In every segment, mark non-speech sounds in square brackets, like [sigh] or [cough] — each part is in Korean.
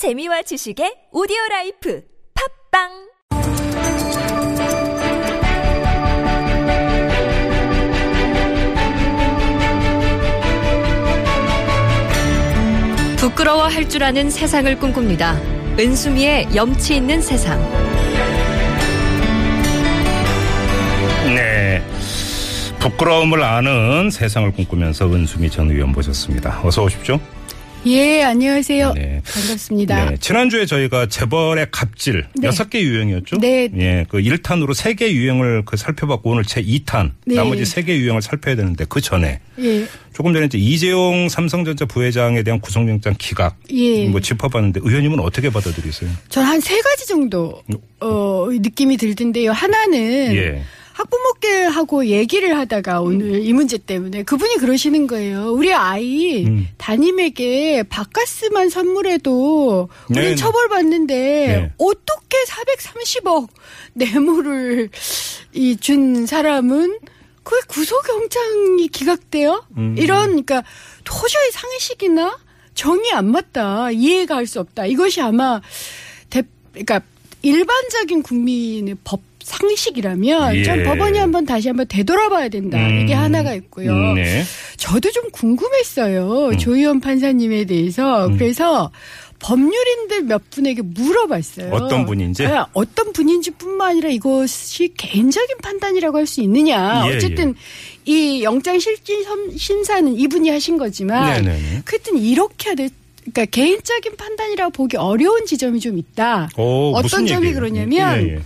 재미와 지식의 오디오 라이프 팟빵 부끄러워할 줄 아는 세상을 꿈꿉니다. 은수미의 염치 있는 세상. 네. 부끄러움을 아는 세상을 꿈꾸면서 은수미 전 의원 모셨습니다. 어서 오십시오. 예, 안녕하세요. 네. 반갑습니다. 네. 지난주에 저희가 재벌의 갑질 네. 여섯 개 유형이었죠? 네. 예. 그 1탄으로 세개 유형을 그 살펴봤고 오늘 제 2탄 네. 나머지 세개 유형을 살펴야 되는데 그 전에 예, 조금 전에 이제 이재용 삼성전자 부회장에 대한 구속영장 기각 예. 뭐 짚어봤는데 의원님은 어떻게 받아들이세요? 전 한 세 가지 정도, 어, 느낌이 들던데요. 하나는. 예. 학부모께하고 얘기를 하다가 오늘 이 문제 때문에 그분이 그러시는 거예요. 우리 아이 음. 담임에게 바카스만 선물해도 우린 네. 처벌받는데 네. 어떻게 430억 뇌물을 이 준 사람은 그 구속영장이 기각돼요? 음. 이런 그러니까 도저히 상식이나 정이 안 맞다 이해가 할 수 없다. 이것이 아마 대, 그러니까 일반적인 국민의 법 상식이라면 예. 전 법원이 한번 다시 한번 되돌아봐야 된다. 음. 이게 하나가 있고요. 음, 네. 저도 좀 궁금했어요. 조희연 판사님에 대해서. 음. 그래서 법률인들 몇 분에게 물어봤어요. 어떤 분인지? 아, 어떤 분인지 뿐만 아니라 이것이 개인적인 판단이라고 할 수 있느냐. 예, 어쨌든 이 영장 실질 선- 심사는 이분이 하신 거지만 네네네. 그랬든 이렇게 해야 돼. 그러니까 개인적인 판단이라고 보기 어려운 지점이 좀 있다. 오, 어떤 점이 얘기예요? 그러냐면 예, 예.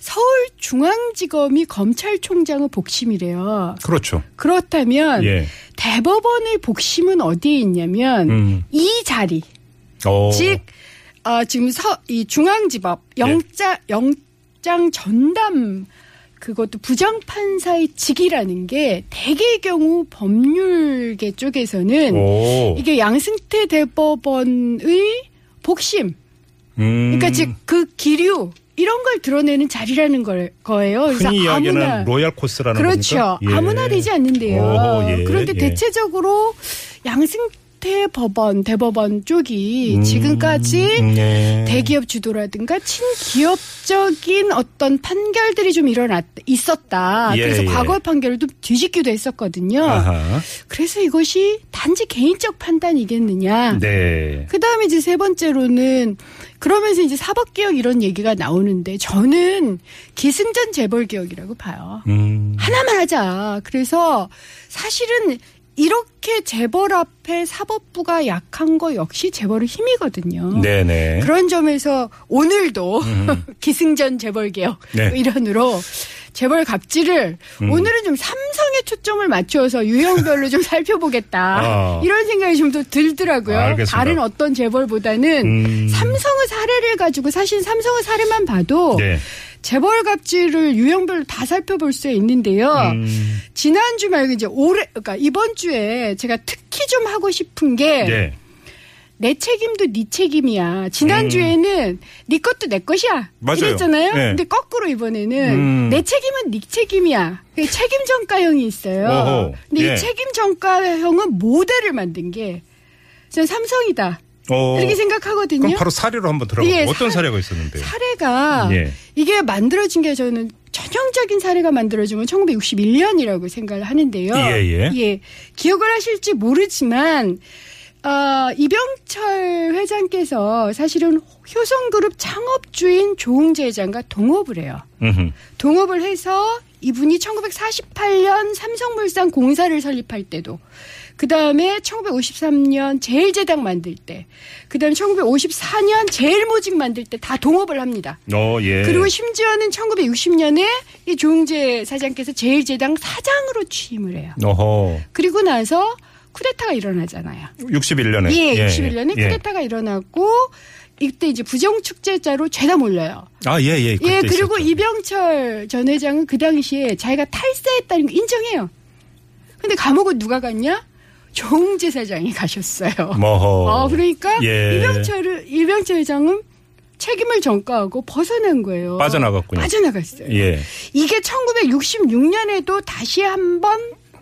서울중앙지검이 검찰총장의 복심이래요. 그렇죠. 그렇다면 예. 대법원의 복심은 어디에 있냐면 음. 이 자리, 오. 즉 어, 지금 서, 이 중앙지법 네. 영장 영장 전담 그것도 부장판사의 직이라는 게 대개의 경우 법률계 쪽에서는 오. 이게 양승태 대법원의 복심 음. 그러니까 즉 그 기류 이런 걸 드러내는 자리라는 걸 거예요. 그래서 흔히 이야기하는 아무나 로얄 코스라는 그렇죠. 예. 아무나 되지 않는데요. 오호, 예, 그런데 예. 대체적으로 양승태 법원, 대법원 쪽이 음, 지금까지 네. 대기업 주도라든가 친기업적인 어떤 판결들이 좀 일어났 있었다. 예, 그래서 예. 과거의 판결을 좀 뒤집기도 했었거든요. 아하. 그래서 이것이 단지 개인적 판단이겠느냐. 네. 그 다음에 이제 세 번째로는 그러면서 이제 사법 개혁 이런 얘기가 나오는데 저는 기승전 재벌 개혁이라고 봐요. 음. 하나만 하자. 그래서 사실은 이렇게 재벌 앞에 사법부가 약한 거 역시 재벌의 힘이거든요. 네네. 그런 점에서 오늘도 [laughs] 기승전 재벌 개혁 네. 일환으로 재벌 갑질을 음. 오늘은 좀 삼성에 초점을 맞춰서 유형별로 좀 [laughs] 살펴보겠다 아. 이런 생각이 좀 더 들더라고요. 알겠습니다. 다른 어떤 재벌보다는 음. 삼성의 사례를 가지고 사실 삼성의 사례만 봐도 네. 재벌 갑질을 유형별로 다 살펴볼 수 있는데요. 음. 지난주 말고 이제 올해 그러니까 이번 주에 제가 특히 좀 하고 싶은 게 내 네. 책임도 네 책임이야. 지난주에는 네 것도 내 것이야. 음. 맞아요. 이랬잖아요. 네. 근데 거꾸로 이번에는 음. 내 책임은 네 책임이야. 그 책임 전가형이 있어요. 어허. 근데 예. 이 책임 전가형은 모델을 만든 게 저는 삼성이다. 어, 이렇게 생각하거든요. 그럼 바로 사례로 한번 들어가. 예, 어떤 사- 사례가 있었는데? 사례가 예. 이게 만들어진 게 저는 전형적인 사례가 만들어진 건 1961년이라고 생각을 하는데요. 예, 예. 기억을 하실지 모르지만 어, 이병철 회장께서 사실은 효성그룹 창업주인 조웅재 회장과 동업을 해요. 음흠. 동업을 해서 이분이 1948년 삼성물산 공사를 설립할 때도 그 다음에 1953년 제일제당 만들 때, 그 다음에 1954년 제일모직 만들 때 다 동업을 합니다. 어, 예. 그리고 심지어는 1960년에 이 조웅재 사장께서 제일제당 사장으로 취임을 해요. 어허. 그리고 나서 쿠데타가 일어나잖아요. 61년에. 예, 61년에 예. 쿠데타가 일어났고 이때 이제 부정축제자로 죄다 몰려요. 아, 예, 예. 예, 그리고 있었죠. 이병철 전 회장은 그 당시에 자기가 탈세했다는 거 인정해요. 근데 감옥은 누가 갔냐? 조웅재 사장이 가셨어요. 어, 그러니까 예. 이병철을 이병철 회장은 책임을 전가하고 벗어난 거예요. 빠져나갔군요. 빠져나갔어요. 예. 이게 1966년에도 다시 한번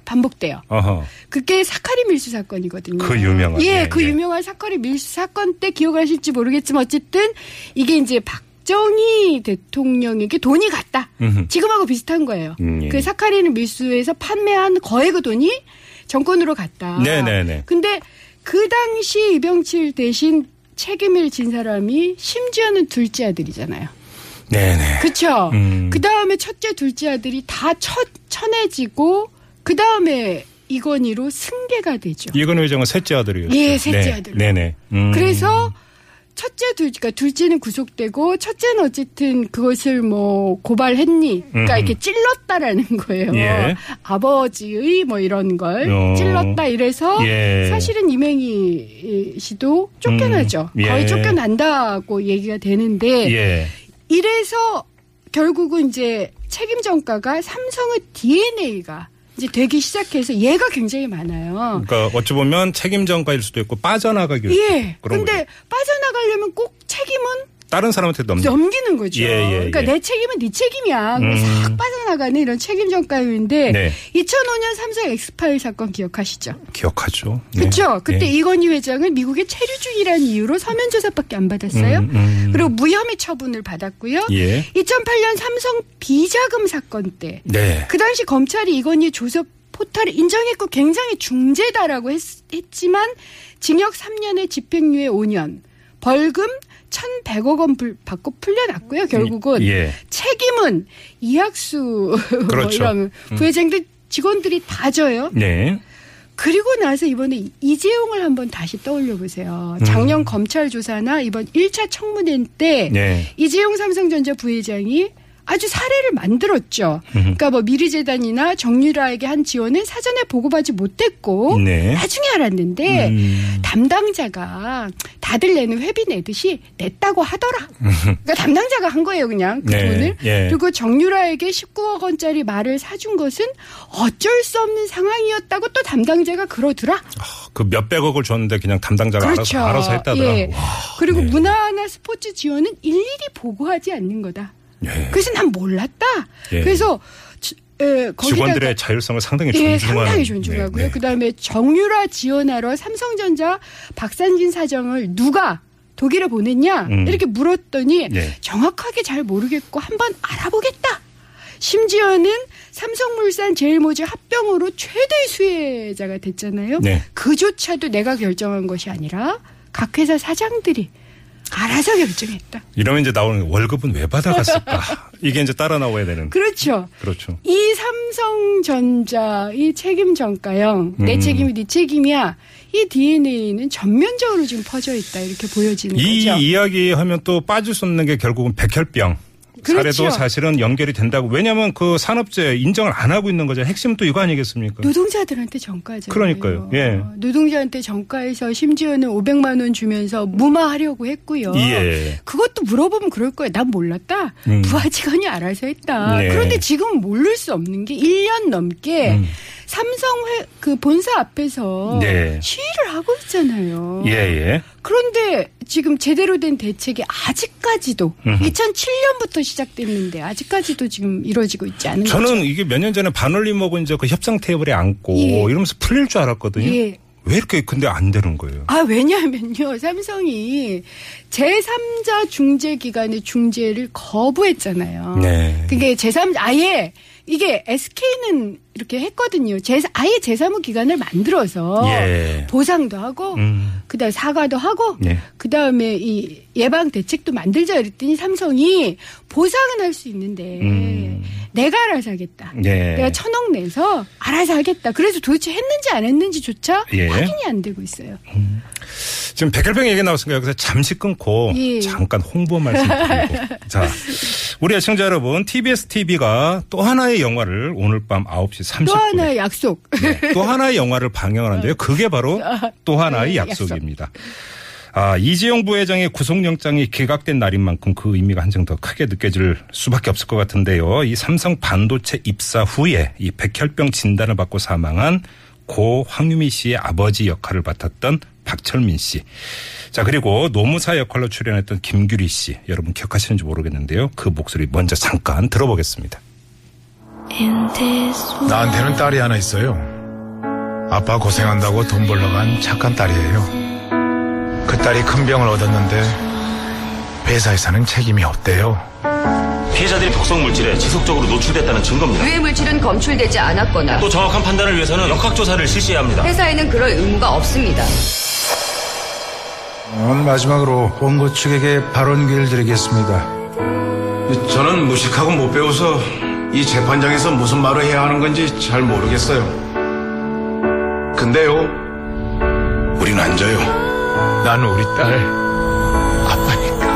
반복돼요. 어허. 그게 사카리 밀수 사건이거든요. 그 유명한, 예, 예, 그 예. 유명한 사카리 밀수 사건 때 기억하실지 모르겠지만 어쨌든 이게 이제 박정희 대통령에게 돈이 갔다. 음흠. 지금하고 비슷한 거예요. 음, 예. 그 사카리는 밀수에서 판매한 거의 그 돈이 정권으로 갔다. 네네네. 근데 그 당시 이병칠 대신 책임을 진 사람이 심지어는 둘째 아들이잖아요. 네네. 그쵸? 음. 그 다음에 첫째, 둘째 아들이 다 쳐, 쳐내지고, 그 다음에 이건희로 승계가 되죠. 이건 회장은 셋째 아들이었죠. 예, 셋째 네. 아들로. 네네. 음. 그래서 첫째, 둘, 그러니까 둘째는 구속되고, 첫째는 어쨌든 그것을 뭐 고발했니? 그러니까 음흠. 이렇게 찔렀다라는 거예요. 예. 아버지의 뭐 이런 걸 어. 찔렀다 이래서 예. 사실은 이맹희 씨도 쫓겨나죠. 음. 예. 거의 쫓겨난다고 얘기가 되는데, 예. 이래서 결국은 이제 책임 전가가 삼성의 DNA가 이제 되기 시작해서 얘가 굉장히 많아요. 그러니까 어찌 보면 책임 전가일 수도 있고 빠져나가기 예. 그런 근데 거죠. 빠져나가려면 꼭 책임은 다른 사람한테 넘기. 넘기는 거죠. 예, 예, 그러니까 예. 내 책임은 네 책임이야. 음. 싹 빠져나가는 이런 책임 전가요인데 네. 2005년 삼성 엑스파일 사건 기억하시죠? 기억하죠. 네. 그렇죠. 그때 예. 이건희 회장은 미국의 체류 중이라는 이유로 서면 조사밖에 안 받았어요. 음, 음. 그리고 무혐의 처분을 받았고요. 예. 2008년 삼성 비자금 사건 때 네. 그 당시 검찰이 이건희 조섭 포탈을 인정했고 굉장히 중재다라고 했, 지만 징역 3년에 집행유예 5년, 벌금 1,100억 원 불- 받고 풀려났고요. 결국은 예. 책임은 이학수 [laughs] 뭐 그렇죠. 이런 부회장들 직원들이 다 져요. 네. 그리고 나서 이번에 이재용을 한번 다시 떠올려 보세요. 작년 검찰 조사나 이번 1차 청문회 때 음. 네. 이재용 삼성전자 부회장이 아주 사례를 만들었죠. 그러니까 뭐 미르재단이나 정유라에게 한 지원은 사전에 보고받지 못했고 네. 나중에 알았는데 음. 담당자가 다들 내는 회비 내듯이 냈다고 하더라. 그러니까 담당자가 한 거예요, 그냥 그 네, 돈을. 예. 그리고 정유라에게 19억 원짜리 말을 사준 것은 어쩔 수 없는 상황이었다고 또 담당자가 그러더라. 그 몇백억을 줬는데 그냥 담당자가 그렇죠. 알아서, 알아서 했다더라. 예. 와, 그리고 네. 문화나 스포츠 지원은 일일이 보고하지 않는 거다. 예. 그래서 난 몰랐다. 예. 그래서 거기다가 직원들의 자율성을 상당히 예, 존중하는. 상당히 존중하고요. 네, 네. 그다음에 정유라 지원하러 삼성전자 박산진 사정을 누가 독일에 보냈냐 음. 이렇게 물었더니 네. 정확하게 잘 모르겠고 한번 알아보겠다. 심지어는 삼성물산 제일모직 합병으로 최대 수혜자가 됐잖아요. 네. 그조차도 내가 결정한 것이 아니라 각 회사 사장들이 알아서 결정했다. 이러면 이제 나오는 월급은 왜 받아갔을까? 이게 이제 따라 나와야 되는. 그렇죠. 그렇죠. 이 삼성전자 이 책임 전가형 내 음. 책임이 네 책임이야 이 DNA는 전면적으로 지금 퍼져 있다 이렇게 보여지는 이 거죠. 이야기 하면 또 빠질 수 없는 게 결국은 백혈병. 그렇죠. 사례도 사실은 연결이 된다고. 왜냐하면 그 산업재 인정을 안 하고 있는 거죠. 핵심은 또 이거 아니겠습니까? 노동자들한테 전가잖아요. 그러니까요. 예. 노동자한테 전가해서 심지어는 500만 원 주면서 무마하려고 했고요. 예. 그것도 물어보면 그럴 거예요. 난 몰랐다. 음. 부하 직원이 알아서 했다. 네. 그런데 지금 모를 수 없는 게 1년 넘게 음. 삼성 회, 그 본사 앞에서 네. 시위를 하고 있잖아요. 예, 예. 그런데 지금 제대로 된 대책이 아직까지도 음흠. 2007년부터 시작됐는데 아직까지도 지금 이루어지고 있지 않은 저는 거죠. 이게 몇 년 전에 반올림하고 이제 그 협상 테이블에 앉고 예. 이러면서 풀릴 줄 알았거든요. 예. 왜 이렇게 근데 안 되는 거예요? 아, 왜냐하면요. 삼성이 제3자 중재 기관의 중재를 거부했잖아요. 네. 그게 제3 아예 이게 SK는 이렇게 했거든요. 제 아예 제3의 기관을 만들어서 예. 보상도 하고 음. 그다음 에 사과도 하고 예. 그다음에 이 예방 대책도 만들자 그랬더니 삼성이 보상은 할 수 있는데 음. 내가 알아서 하겠다. 예. 내가 천억 내서 알아서 하겠다. 그래서 도대체 했는지 안 했는지조차 예. 확인이 안 되고 있어요. 지금 백혈병 얘기 나왔으니까 여기서 잠시 끊고 예. 잠깐 홍보 말씀 드리고. [laughs] 자, 우리 애청자 여러분, TBS TV가 또 하나의 영화를 오늘 밤 9시 30분에 또 하나의 약속. 네, 또 하나의 영화를 방영하는데요. 그게 바로 [laughs] 또 하나의 네, 약속입니다. 아, 이재용 부회장의 구속영장이 기각된 날인 만큼 그 의미가 한층 더 크게 느껴질 수밖에 없을 것 같은데요. 이 삼성 반도체 입사 후에 이 백혈병 진단을 받고 사망한 고 황유미 씨의 아버지 역할을 맡았던 박철민 씨. 자, 그리고 노무사 역할로 출연했던 김규리 씨. 여러분 기억하시는지 모르겠는데요. 그 목소리 먼저 잠깐 들어보겠습니다. 나한테는 딸이 하나 있어요. 아빠 고생한다고 돈 벌러 간 착한 딸이에요. 그 딸이 큰 병을 얻었는데 회사에서는 책임이 없대요. 피해자들이 독성 물질에 지속적으로 노출됐다는 증거입니다. 유해 물질은 검출되지 않았거나 또 정확한 판단을 위해서는 역학 조사를 실시해야 합니다. 회사에는 그럴 의무가 없습니다. 오늘 마지막으로 본고 측에게 발언 기회를 드리겠습니다. 저는 무식하고 못 배워서 이 재판장에서 무슨 말을 해야 하는 건지 잘 모르겠어요. 근데요, 우린 앉아요. 나는 우리 딸 아빠니까.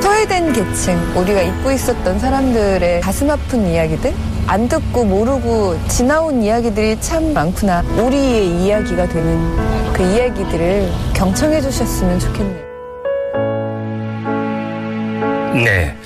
소외된 계층, 우리가 잊고 있었던 사람들의 가슴 아픈 이야기들? 안 듣고 모르고 지나온 이야기들이 참 많구나. 우리의 이야기가 되는 그 이야기들을 경청해 주셨으면 좋겠네요. 네.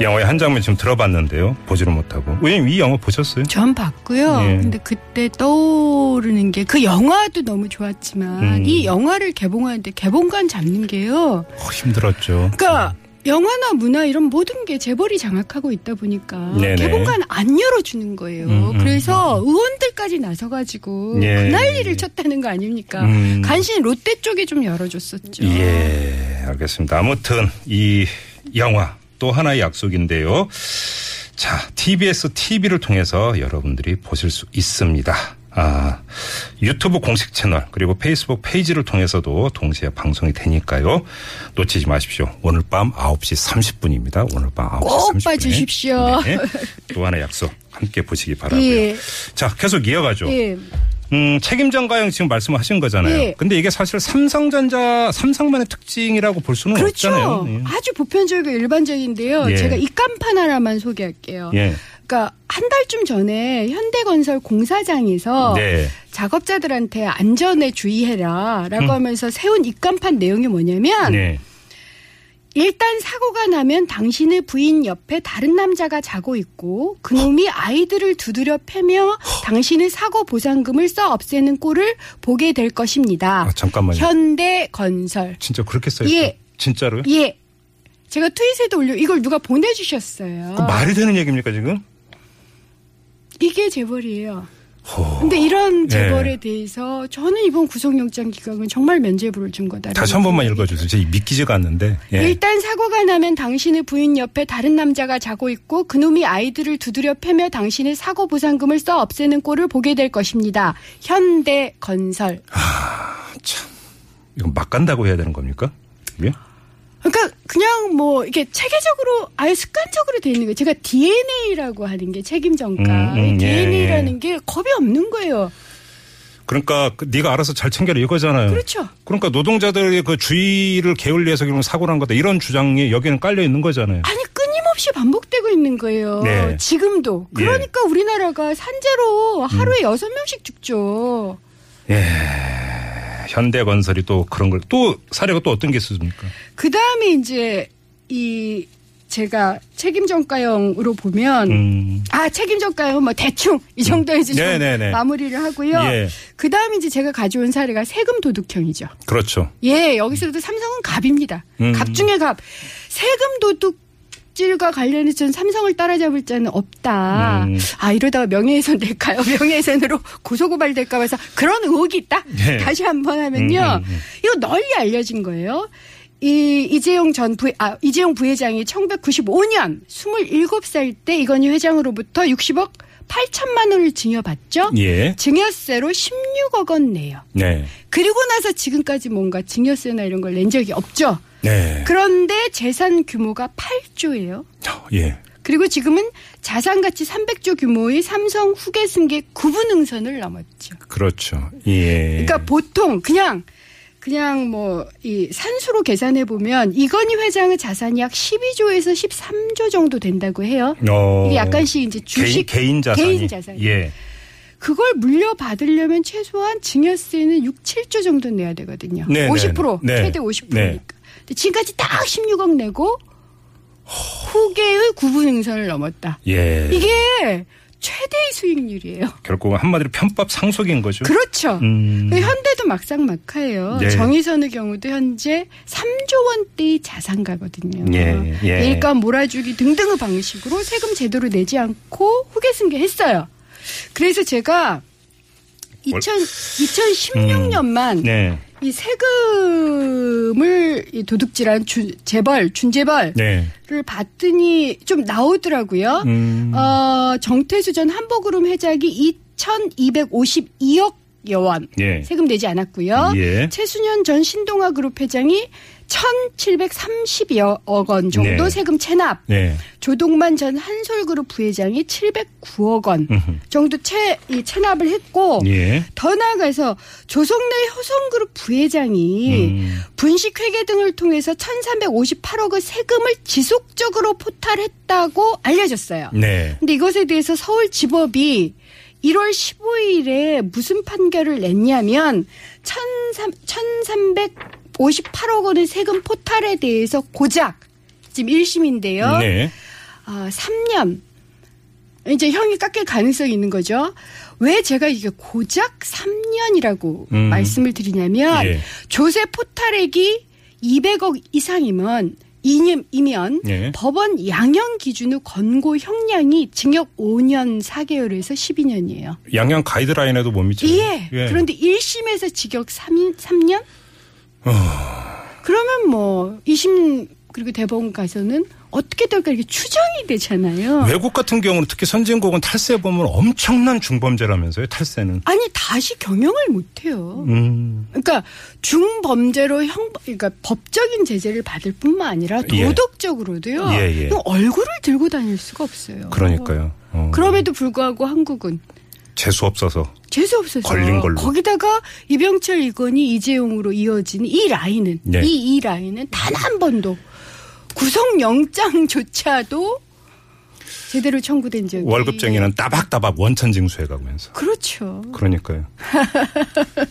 영화의 한 장면 지금 들어봤는데요. 보지를 못하고. 왜냐면 이 영화 보셨어요? 전 봤고요. 예. 근데 그때 떠오르는 게 그 영화도 너무 좋았지만 음. 이 영화를 개봉하는데 개봉관 잡는 게요. 어, 힘들었죠. 그러니까 영화나 문화 이런 모든 게 재벌이 장악하고 있다 보니까 네네. 개봉관 안 열어주는 거예요. 음, 음, 그래서 의원들까지 나서가지고 예. 그 난리를 쳤다는 거 아닙니까? 음. 간신히 롯데 쪽에 좀 열어줬었죠. 예, 알겠습니다. 아무튼 이 영화 또 하나의 약속인데요. 자, TBS TV를 통해서 여러분들이 보실 수 있습니다. 아, 유튜브 공식 채널 그리고 페이스북 페이지를 통해서도 동시에 방송이 되니까요. 놓치지 마십시오. 오늘 밤 9시 30분입니다. 오늘 밤 9시 꼭 30분에. 봐주십시오. 네, 또 하나의 약속 함께 보시기 바라고요. 예. 자, 계속 이어가죠. 예. 음, 책임전 가형 지금 말씀하신 거잖아요. 예. 근데 이게 사실 삼성전자, 삼성만의 특징이라고 볼 수는 그렇죠. 없잖아요. 예. 아주 보편적이고 일반적인데요. 예. 제가 입간판 하나만 소개할게요. 예. 그러니까 한 달쯤 전에 현대건설 공사장에서 네. 작업자들한테 안전에 주의해라라고 하면서 세운 입간판 내용이 뭐냐면 음. 네. 일단 사고가 나면 당신의 부인 옆에 다른 남자가 자고 있고 그놈이 아이들을 두드려 패며 당신의 사고 보상금을 써 없애는 꼴을 보게 될 것입니다. 아, 잠깐만요. 현대건설. 진짜 그렇게 써있어요? 예. 진짜로요? 예. 제가 트윗에도 올려 이걸 누가 보내주셨어요. 그 말이 되는 얘기입니까 지금? 이게 재벌이에요. 호. 근데 이런 예. 재벌에 대해서 저는 이번 구속영장 기각은 정말 면죄부를 준 거다. 다시 한 번만 읽어주세요. 제가 믿기지가 않는데. 예. 일단 사고가 나면 당신의 부인 옆에 다른 남자가 자고 있고 그놈이 아이들을 두드려 패며 당신의 사고 보상금을 써 없애는 꼴을 보게 될 것입니다. 현대건설. 참. 이건 막 간다고 해야 되는 겁니까? 이게? 그러니까 그냥 뭐 이게 체계적으로 아예 습관적으로 돼 있는 거예요. 제가 DNA라고 하는 게 책임 전가. 음, 음, 예, DNA라는 게 겁이 없는 거예요. 그러니까 그 네가 알아서 잘 챙겨라 이거잖아요. 그렇죠. 그러니까 노동자들의 그 주의를 게을리해서 그런 사고를 한 거다. 이런 주장이 여기는 깔려 있는 거잖아요. 아니 끊임없이 반복되고 있는 거예요. 네. 지금도. 예. 그러니까 우리나라가 산재로 하루에 여섯 명씩 죽죠. 예. 현대건설이 또 그런 걸 또 사례가 또 어떤 게 있습니까? 그 다음에 이제 이 제가 책임 전가형으로 보면 음. 아 책임 전가형은 뭐 대충 이 정도에서 좀 네네네. 마무리를 하고요. 예. 그 다음에 이제 제가 가져온 사례가 세금 도둑형이죠. 그렇죠. 예, 여기서도 삼성은 갑입니다. 음. 갑 중에 갑. 세금 도둑 질과 관련해서 전 삼성을 따라잡을 자는 없다. 음. 아, 이러다가 명예훼손 될까요? [laughs] 명예훼손으로 고소고발 될까 봐서 그런 의혹이 있다? 네. 다시 한번 하면요. 음, 음, 음. 이거 널리 알려진 거예요. 이 이재용 전 부, 아, 이재용 부회장이 1995년 27살 때 이건희 회장으로부터 60억 8천만 원을 증여받죠. 예. 증여세로 16억 원 내요. 네. 그리고 나서 지금까지 뭔가 증여세나 이런 걸 낸 적이 없죠. 네. 그런데 재산 규모가 8조예요. 예. 그리고 지금은 자산 가치 300조 규모의 삼성 후계 승계 구분 응선을 넘었죠. 그렇죠. 예. 그러니까 보통 그냥 그냥 뭐 이 산수로 계산해 보면 이건희 회장의 자산이 약 12조에서 13조 정도 된다고 해요. 어. 이게 약간씩 이제 주식 개인, 개인 자산이 개인 자산. 예. 그걸 물려받으려면 최소한 증여세는 6, 7조 정도 내야 되거든요. 네, 50% 네, 네. 최대 50%니까. 네. 지금까지 딱 16억 내고 후계의 구분 응선을 넘었다. 예. 이게 최대의 수익률이에요. 결국 한마디로 편법 상속인 거죠. 그렇죠. 음. 현대도 막상 막하예요. 네. 정의선의 경우도 현재 3조 원대의 자산가거든요. 예, 예. 일감 몰아주기 등등의 방식으로 세금 제대로 내지 않고 후계 승계했어요. 그래서 제가 2000, 2016년만 네. 이 세금을 이 도둑질한 주, 재벌, 준재벌 네. 를 봤더니 좀 나오더라고요. 음. 어, 정태수 전 한보그룹 회장이 2,252억 여원 예. 세금 내지 않았고요. 예. 최순현 전 신동아 그룹 회장이 1,730여 원 정도 네. 세금 체납. 네. 조동만 전 한솔그룹 부회장이 709억 원. 정도 채, 이 체납을 했고 예. 더 나아가서 조성래 효성그룹 부회장이 음. 분식회계 등을 통해서 1,358억의 세금을 지속적으로 포탈했다고 알려졌어요. 네. 근데 이것에 대해서 서울지법이 1월 15일에 무슨 판결을 냈냐면 1,358억 원의 세금 포탈에 대해서 고작 지금 1심인데요. 네. 아, 3년. 이제 형이 깎일 가능성이 있는 거죠. 왜 제가 이게 고작 3년이라고 음. 말씀을 드리냐면 예. 조세 포탈액이 200억 이상이면 이면, 이면 예. 법원 양형 기준 후 권고 형량이 징역 5년 4개월에서 12년이에요. 양양 가이드라인에도 못 미쳐요. 예. 그런데 1심에서 징역 3, 3년? 어. 그러면 뭐 2심 그리고 대법원 가서는 어떻게 될까 이렇게 추정이 되잖아요. 외국 같은 경우는 특히 선진국은 탈세 보면 엄청난 중범죄라면서요. 탈세는. 아니 다시 경영을 못 해요. 음. 그러니까 중범죄로 형 그러니까 법적인 제재를 받을 뿐만 아니라 예. 도덕적으로도요. 예, 예. 그냥 얼굴을 들고 다닐 수가 없어요. 그러니까요. 어. 그럼에도 불구하고 한국은 재수 없어서. 재수 없어서 걸린 걸로. 거기다가 이병철 이건이 이재용으로 이어진 이 라인은 네. 이 이 라인은 단 한 번도 구속영장조차도 제대로 청구된 적이 월급쟁이는 따박따박 원천 징수해 가면서. 그렇죠. 그러니까요. [laughs]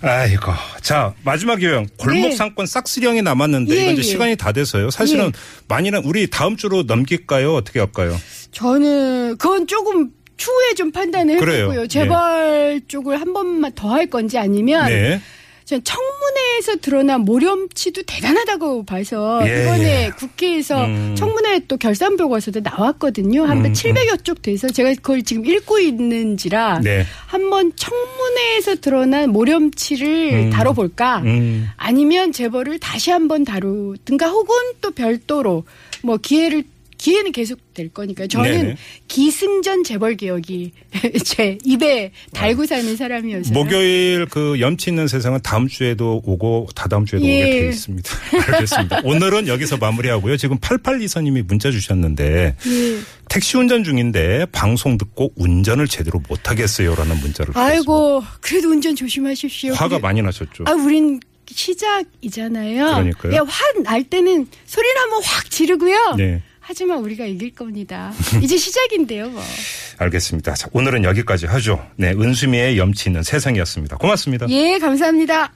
아이고. 자, 마지막 요령. 골목 네. 상권 싹쓸이형이 남았는데 예, 이건 이제 예. 시간이 다 돼서요. 사실은 예. 많이는 우리 다음 주로 넘길까요? 어떻게 할까요? 저는 그건 조금 추후에 좀 판단을. 해보고요. 재벌 쪽을 한 번만 더 할 건지 아니면 네. 전 청문회에서 드러난 모렴치도 대단하다고 봐서 예, 이번에 예. 국회에서 음. 청문회 또 결산 보고서도 나왔거든요. 한 음, 700여 쪽 돼서 제가 그걸 지금 읽고 있는지라 네. 한번 청문회에서 드러난 모렴치를 음. 다뤄볼까? 음. 아니면 재벌을 다시 한번 다루든가 혹은 또 별도로 뭐 기회를 기회는 계속 될 거니까요. 저는 네네. 기승전 재벌 개혁이 [laughs] 제 입에 달고 사는 사람이어서 목요일 그 염치 있는 세상은 다음 주에도 오고 다다음 주에도 예. 오게 돼 있습니다. [laughs] 알겠습니다. 오늘은 여기서 마무리하고요. 지금 8824님이 문자 주셨는데 예. 택시 운전 중인데 방송 듣고 운전을 제대로 못 하겠어요라는 문자를 주셨습니다. 아이고 그래도 운전 조심하십시오. 화가 그래- 많이 나셨죠. 아 우린 시작이잖아요. 그러니까요. 야, 화 날 때는 소리를 한번 확 지르고요. 네. 하지만 우리가 이길 겁니다. 이제 시작인데요, 뭐. [laughs] 알겠습니다. 자, 오늘은 여기까지 하죠. 네, 은수미의 염치 있는 세상이었습니다. 고맙습니다. 예, 감사합니다.